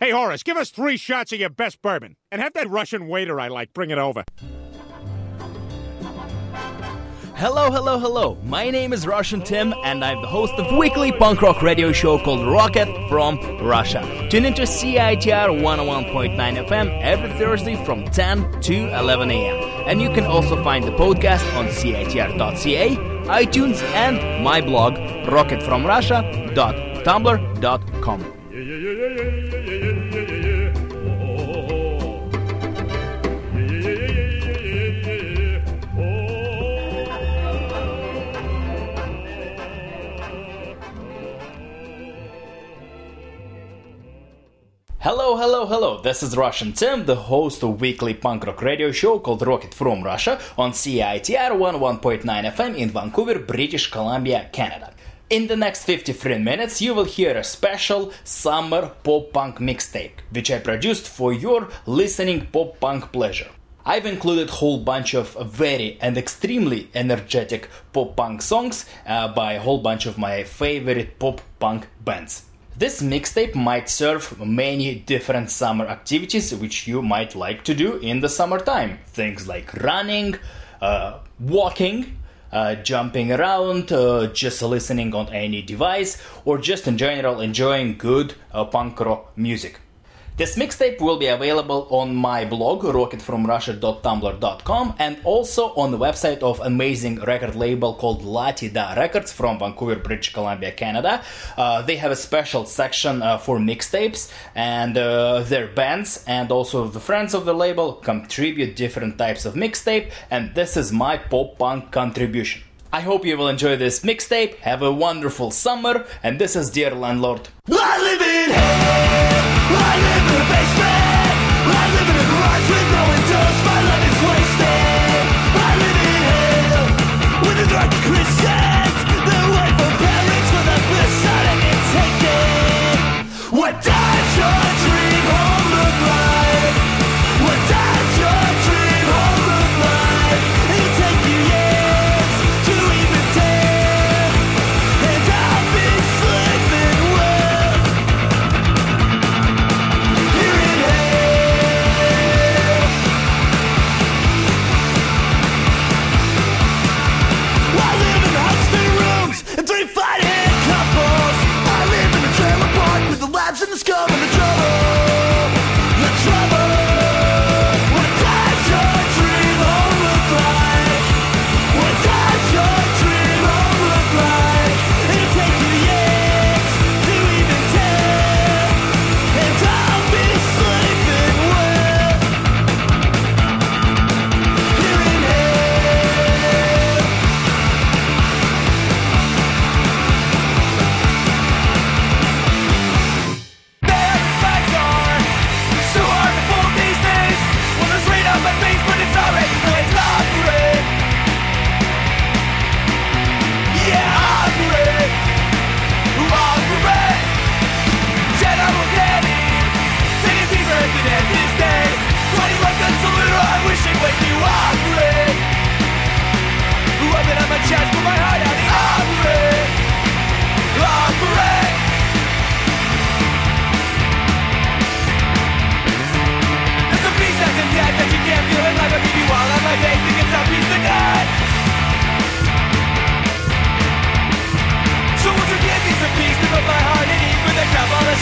Hey, Horace, give us three shots of your best bourbon. And have that Russian waiter I like bring it over. Hello, hello, hello. My name is Russian Tim, and I'm the host of weekly punk rock radio show called Rocket from Russia. Tune into CITR 101.9 FM every Thursday from 10 to 11 a.m. And you can also find the podcast on CITR.ca, iTunes, and my blog, rocketfromrussia.tumblr.com. Hello, hello, hello. This is Russian Tim, the host of weekly punk rock radio show called Rocket from Russia on CITR 11.9 FM in Vancouver, British Columbia, Canada. In the next 53 minutes, you will hear a special summer pop punk mixtape, which I produced for your listening pop punk pleasure. I've included a whole bunch of very and extremely energetic pop punk songs uh, by a whole bunch of my favorite pop punk bands. This mixtape might serve many different summer activities which you might like to do in the summertime. Things like running, uh, walking, uh, jumping around, uh, just listening on any device, or just in general enjoying good uh, punk rock music. This mixtape will be available on my blog, rocketfromrussia.tumblr.com, and also on the website of amazing record label called La-Ta-Da Records from Vancouver, British Columbia, Canada. Uh, they have a special section uh, for mixtapes, and uh, their bands and also the friends of the label contribute different types of mixtape, and this is my pop punk contribution. I hope you will enjoy this mixtape. Have a wonderful summer, and this is Dear Landlord. I live in hell. I live in a basement.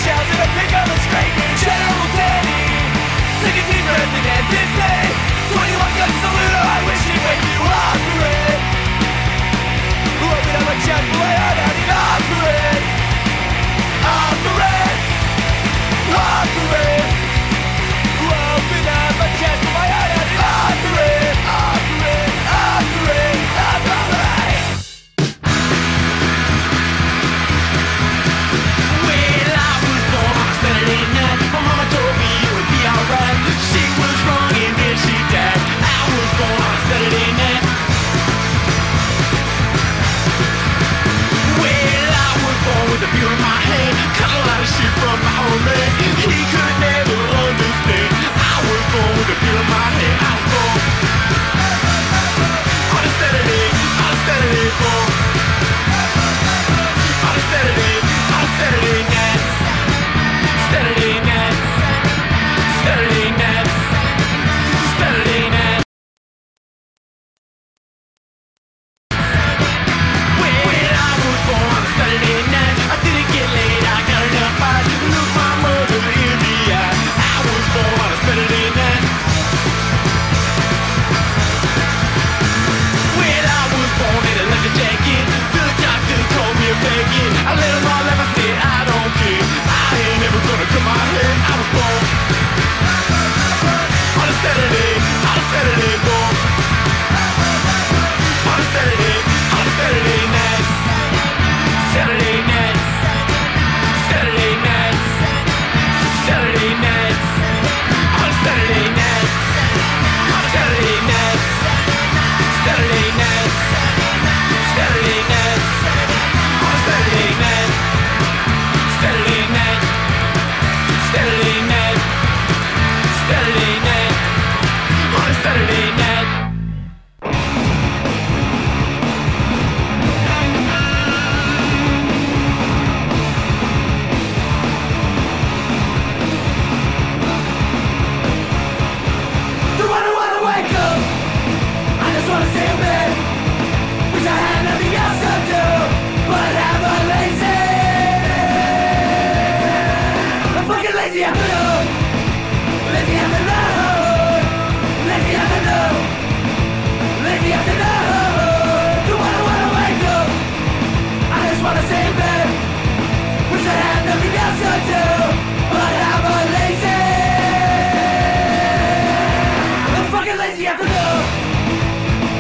shells in a pickup and screaming General Danny Take a deep breath and end this day 21 guns saludo, I wish he'd wake you up, operate Open up a jet, play on pain Kinda shit from my old man He could never understand. I was born with a in my I born. Born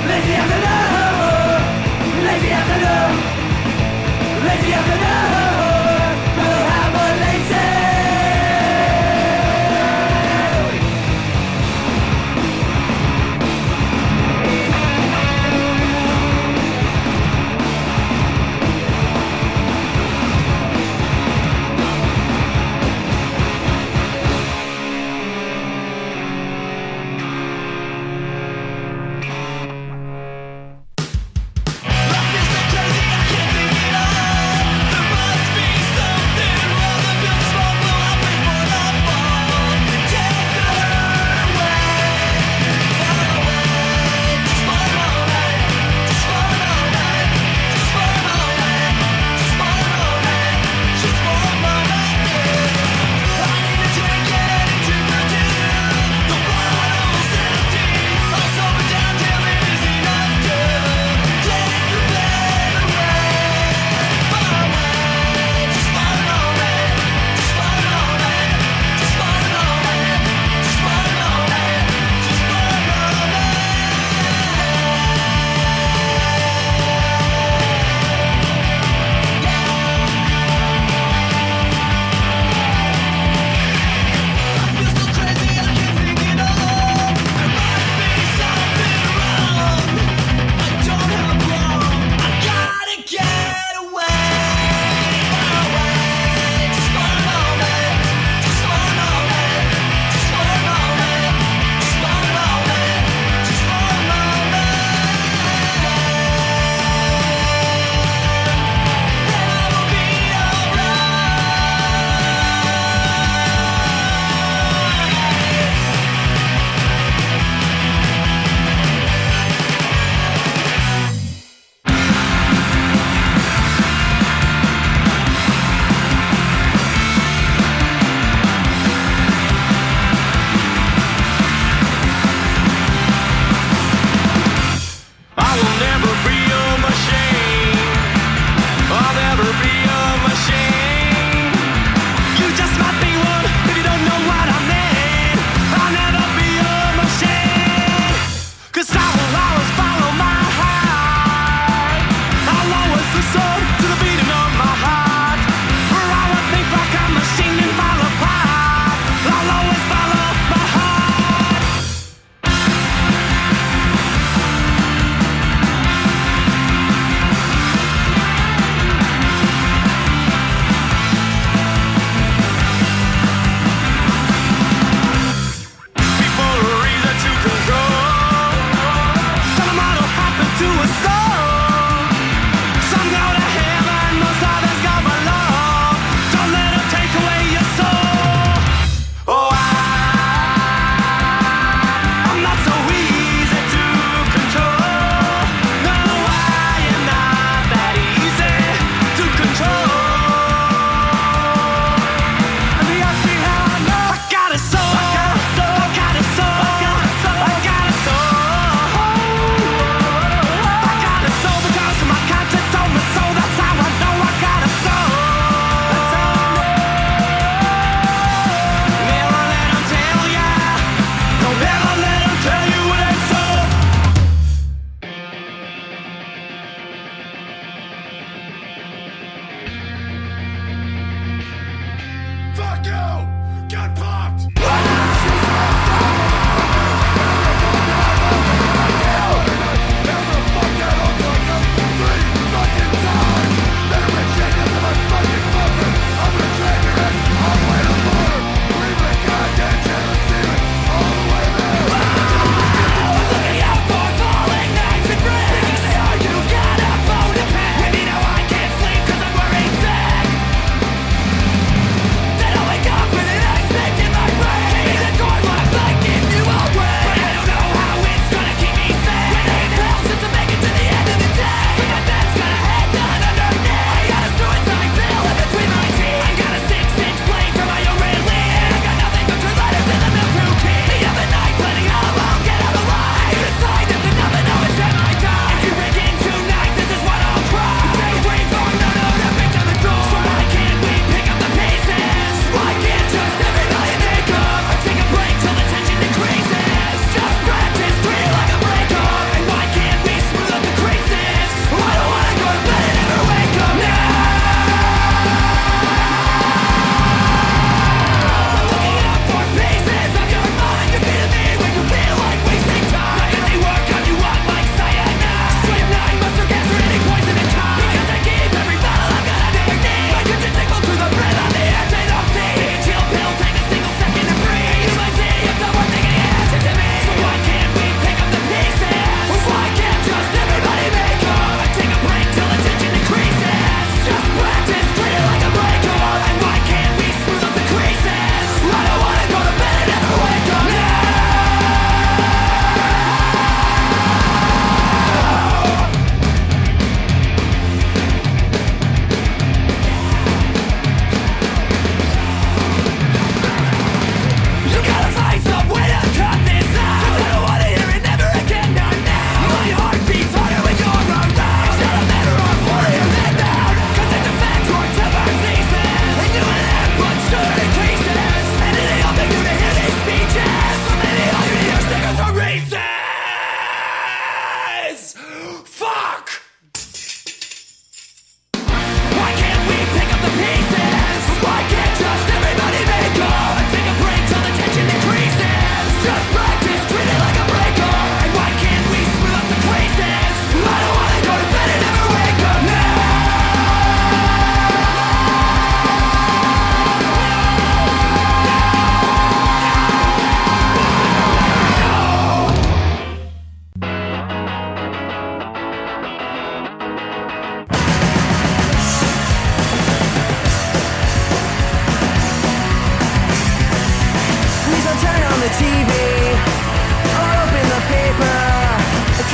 Plaisir de l'heure. Plaisir de l'heure.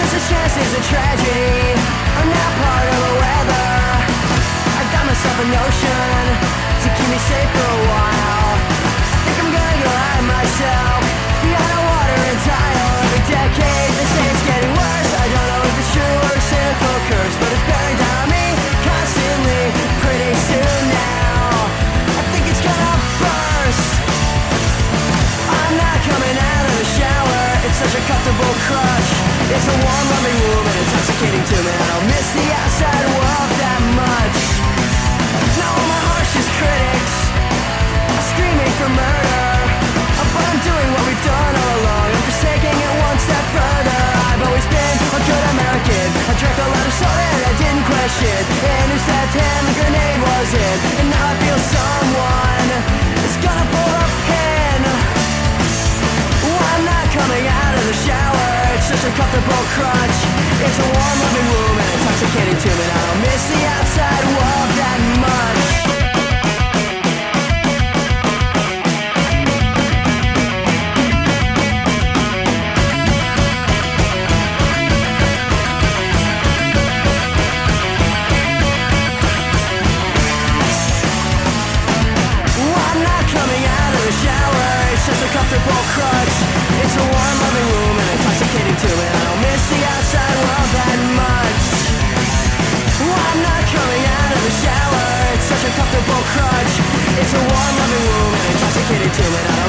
Cause this chance is a tragedy. I'm not part of the weather. I got myself a notion to keep me safe for a while. Think I'm gonna go hide myself behind a water and tile. Every decade they say it's getting worse. I don't know if it's true or a cynical curse, but it's bearing down on me constantly. Pretty soon now, I think it's gonna burst. I'm not coming out of the shower. It's such a comfortable crush. It's a warm, loving room and intoxicating to me. I don't miss the outside world that much. Now all my harshest critics are screaming for murder. But I'm doing what we've done all along. I'm just taking it one step further. I've always been a good American. I drank a lot of soda and I didn't question. And who stepped in the grenade was in. And now I feel someone is gonna pull a pin. Coming out of the shower. It's such a comfortable crunch. It's a warm, loving room and intoxicating to me. And I don't miss the outside world that much. uncomfortable crutch. It's a warm, loving womb and intoxicated tumor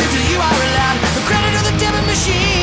until you are allowed the credit of the devil machine.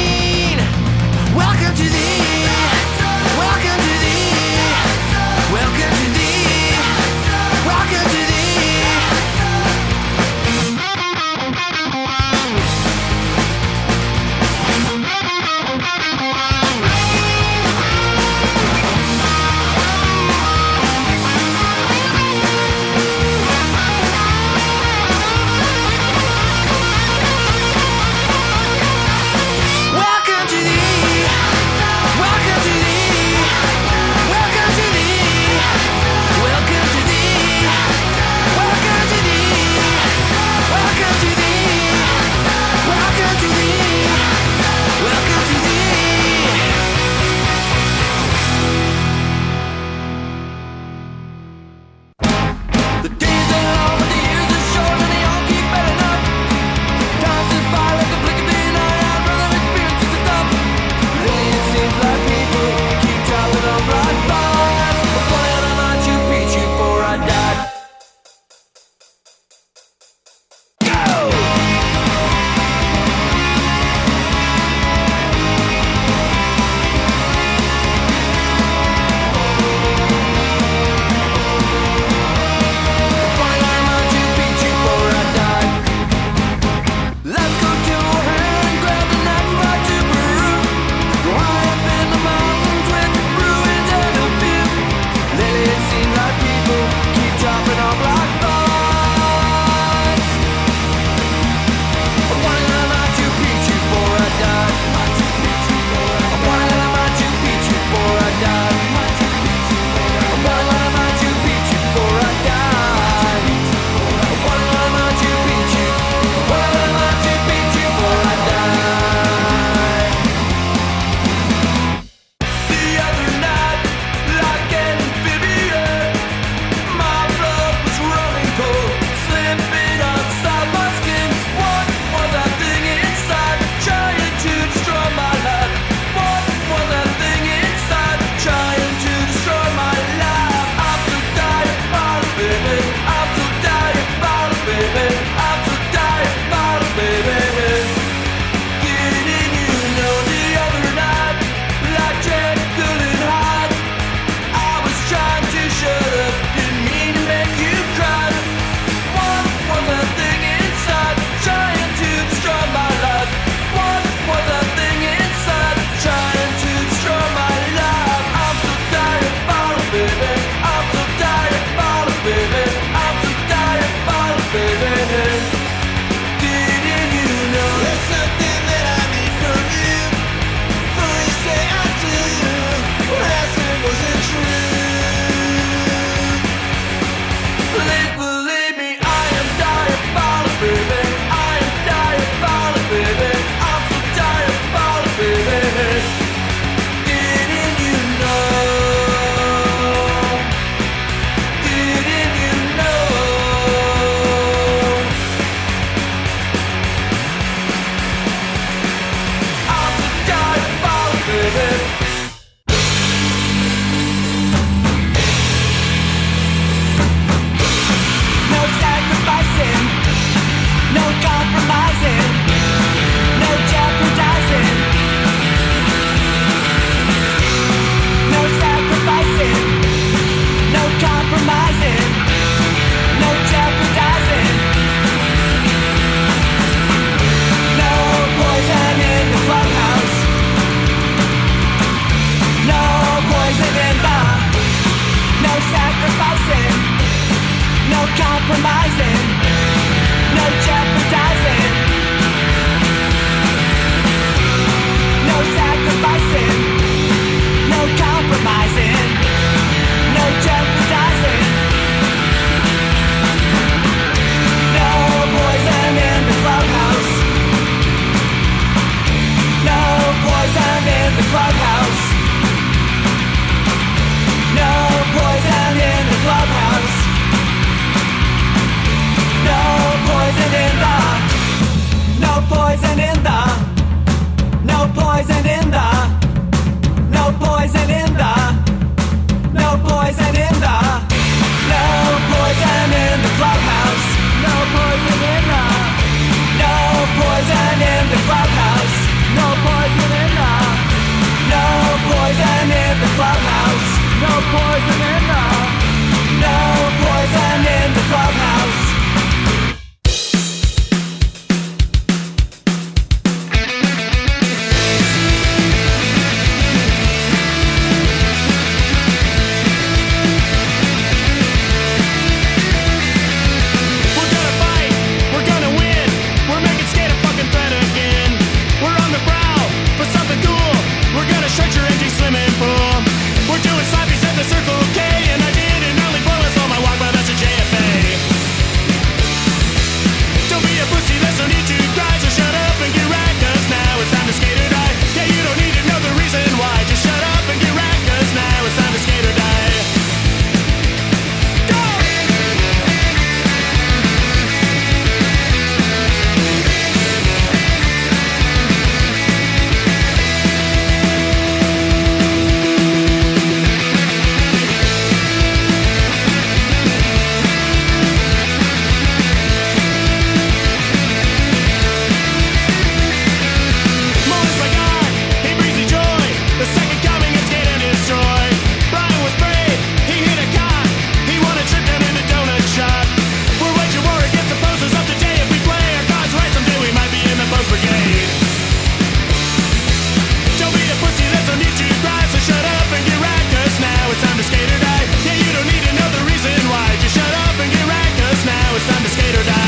skater down.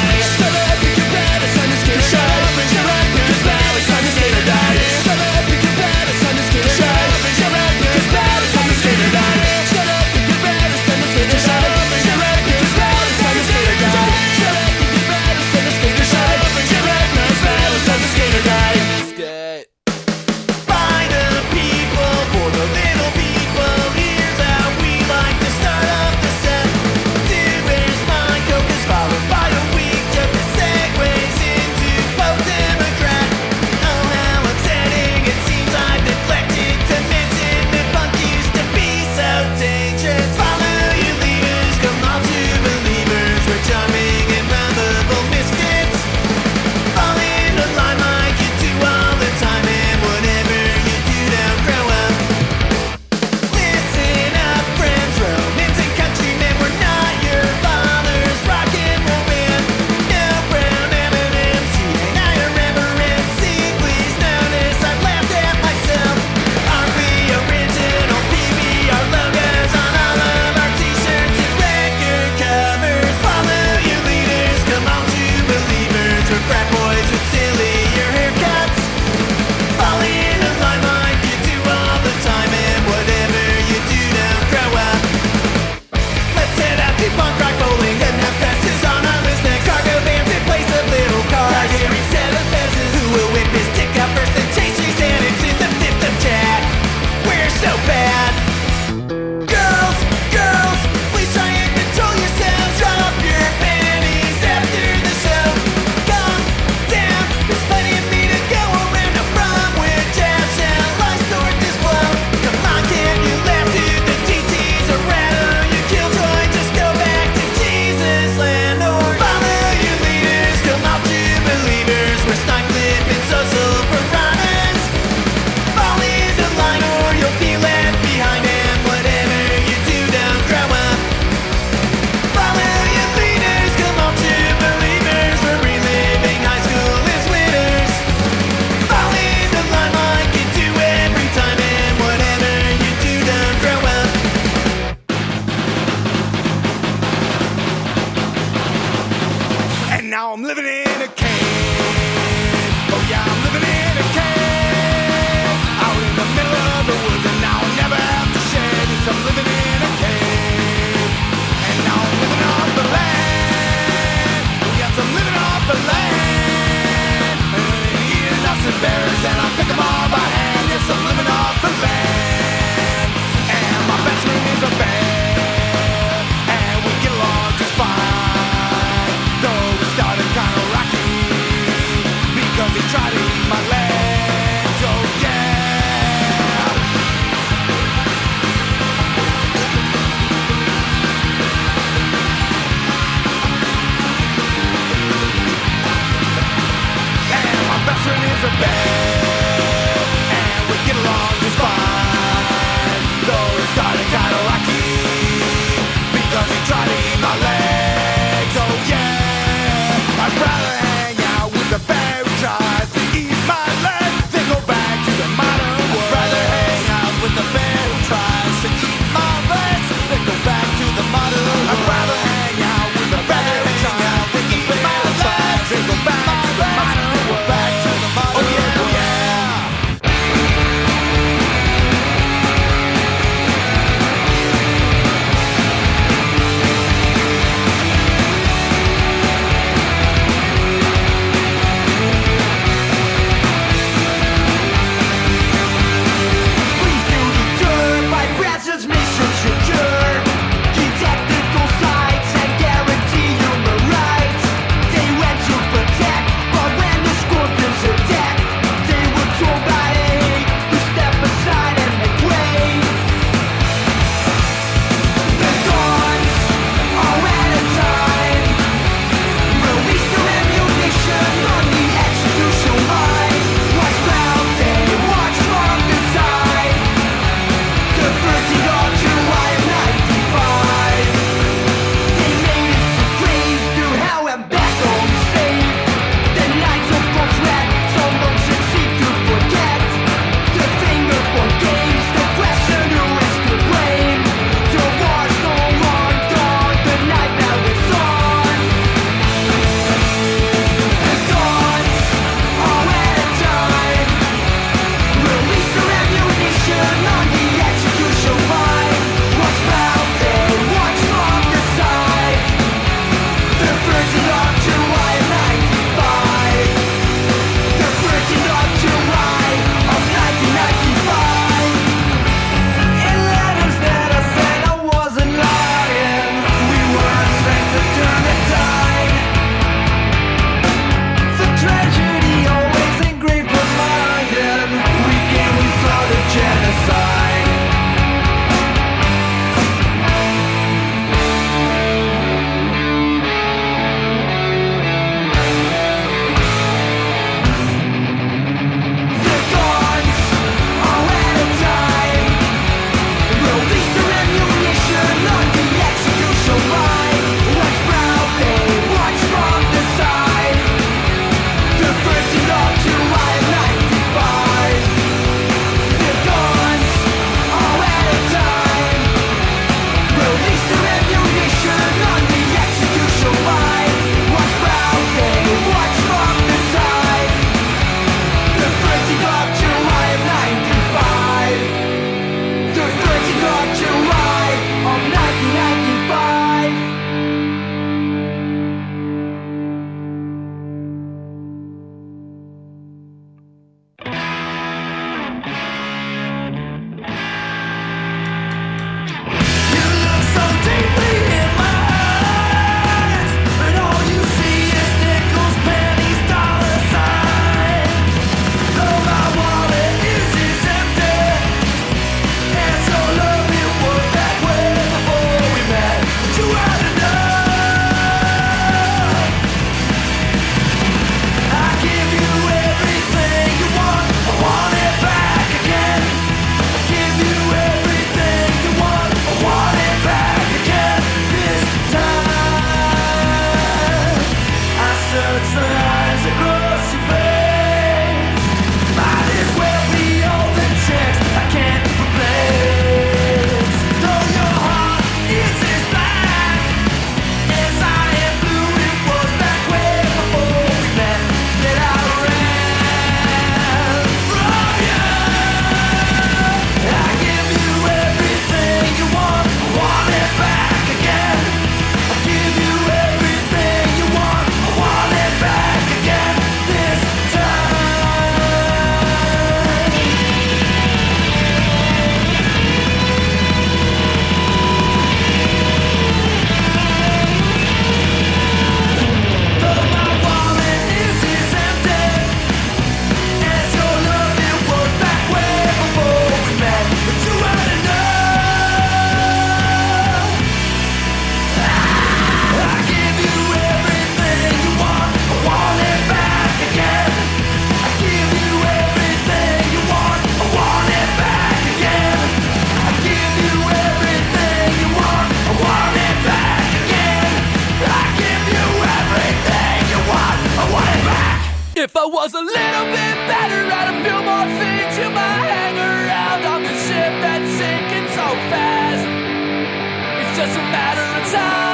Just a matter of time.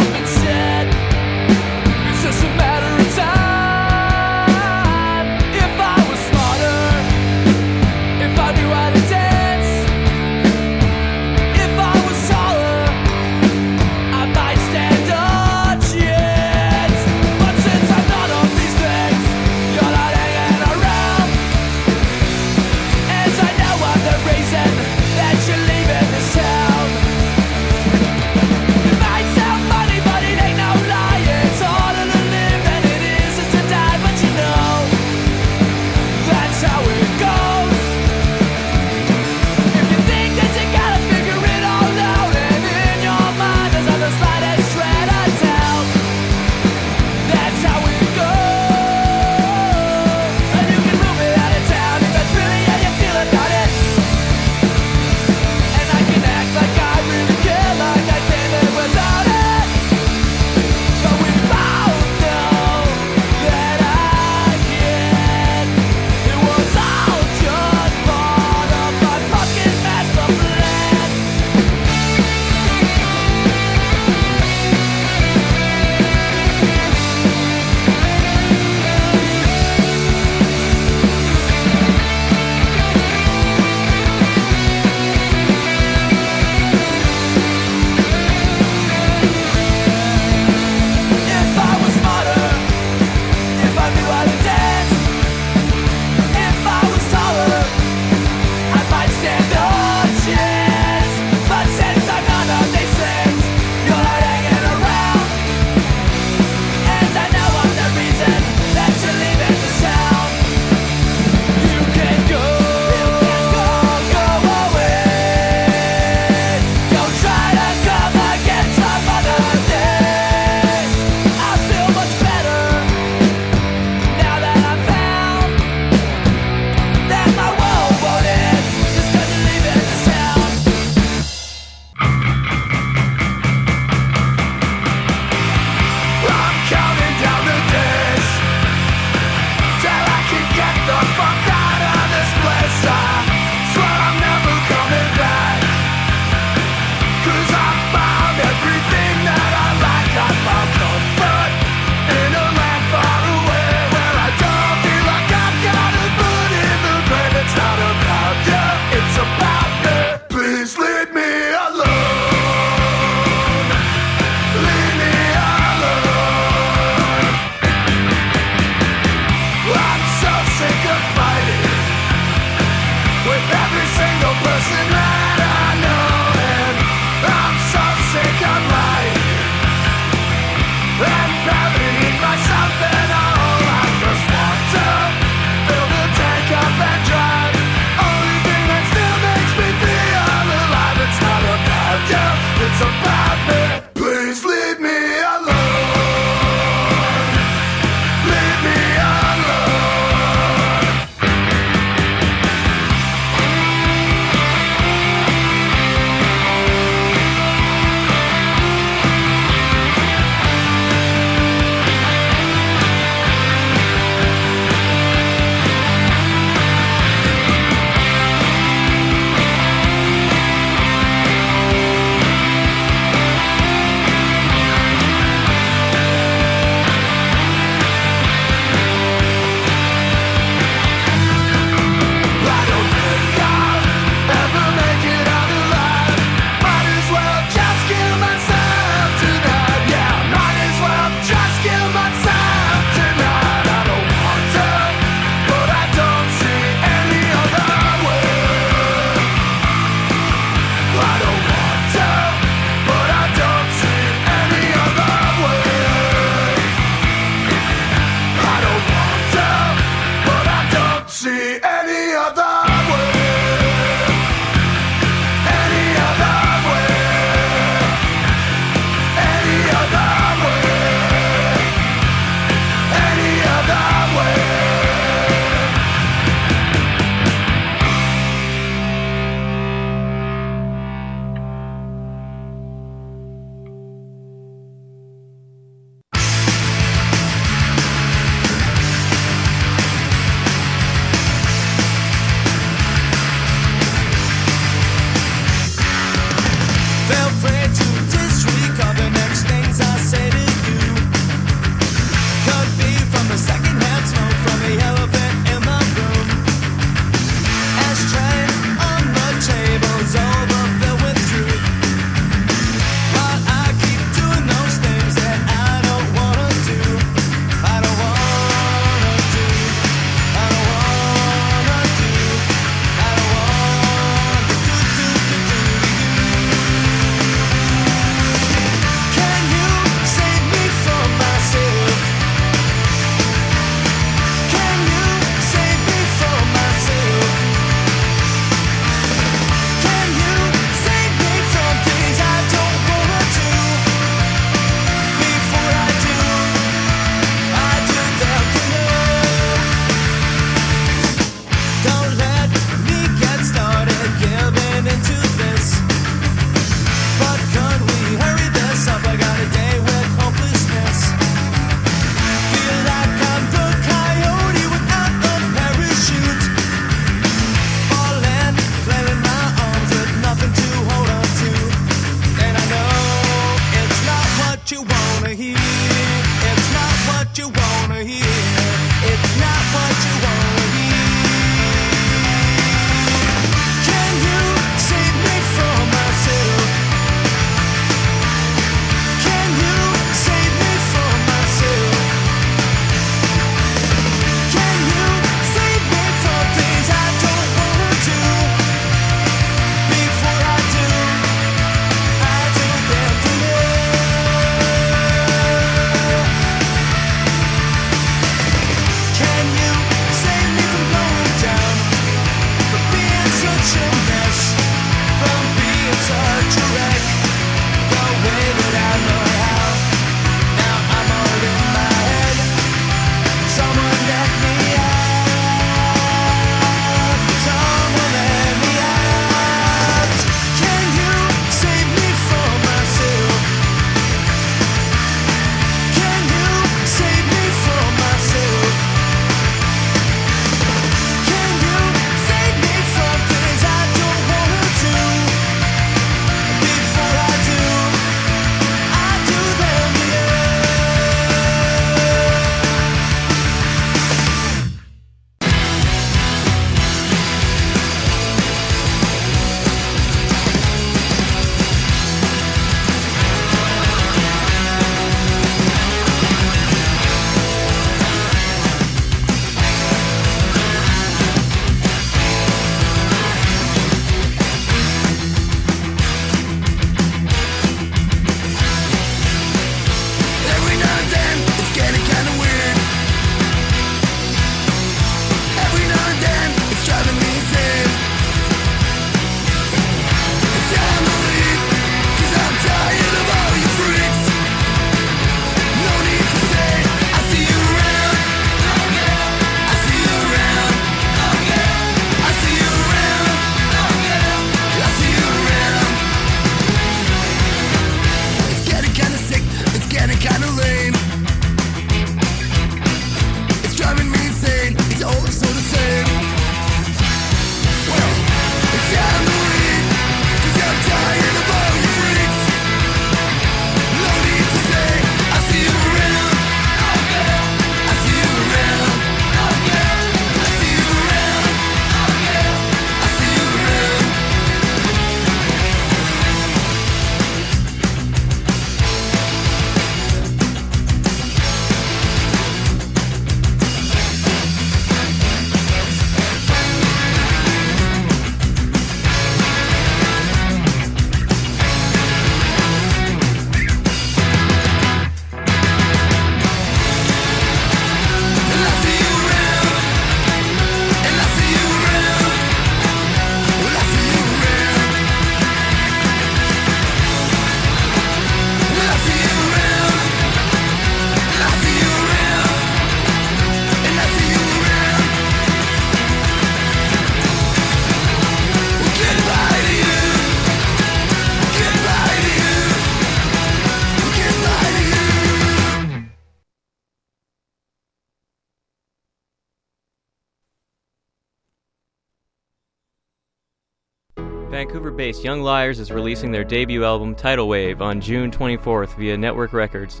Young Liars is releasing their debut album Tidal Wave on June 24th via Network Records.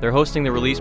They're hosting the release